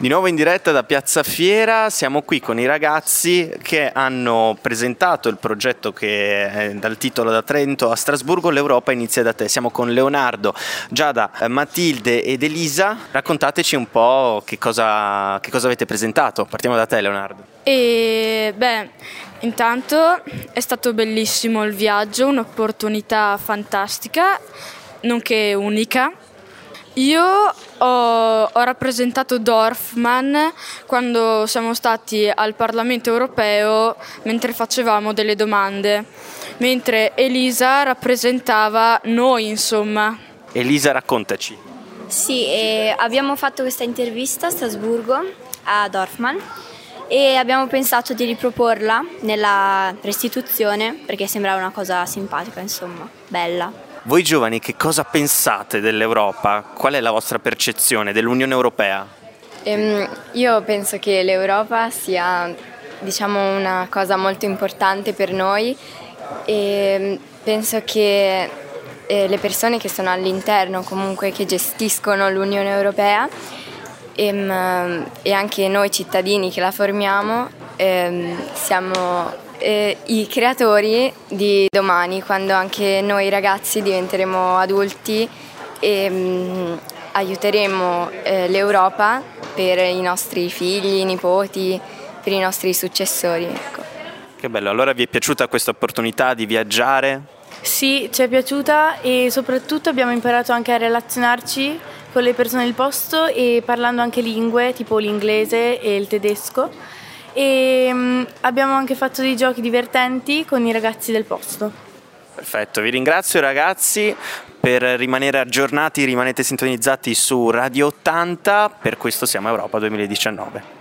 Di nuovo in diretta da Piazza Fiera, siamo qui con i ragazzi che hanno presentato il progetto che è dal titolo da Trento a Strasburgo, l'Europa inizia da te. Siamo con Leonardo, Giada, Matilde ed Elisa. Raccontateci un po' che cosa, che cosa avete presentato. Partiamo da te Leonardo. E beh, intanto è stato bellissimo il viaggio, un'opportunità fantastica, nonché unica io ho, ho, rappresentato Dorfman quando siamo stati al Parlamento europeo mentre facevamo delle domande, mentre Elisa rappresentava noi, insomma. Elisa, raccontaci. Sì, abbiamo fatto questa intervista a Strasburgo a Dorfman e abbiamo pensato di riproporla nella restituzione perché sembrava una cosa simpatica, insomma, bella. Voi giovani che cosa pensate dell'Europa? Qual è la vostra percezione dell'Unione Europea? Ehm, io penso che l'Europa sia diciamo, una cosa molto importante per noi e penso che eh, le persone che sono all'interno, comunque che gestiscono l'Unione Europea ehm, e anche noi cittadini che la formiamo, ehm, siamo eh, i creatori di domani, quando anche noi ragazzi diventeremo adulti e mh, mm, aiuteremo eh, l'Europa per i nostri figli, nipoti, per i nostri successori. Ecco. Che bello, allora vi è piaciuta questa opportunità di viaggiare? Sì, ci è piaciuta e soprattutto abbiamo imparato anche a relazionarci con le persone del posto e parlando anche lingue tipo l'inglese e il tedesco e um, abbiamo anche fatto dei giochi divertenti con i ragazzi del posto. Perfetto, vi ringrazio ragazzi per rimanere aggiornati, rimanete sintonizzati su Radio 80, per questo siamo Europa 2019.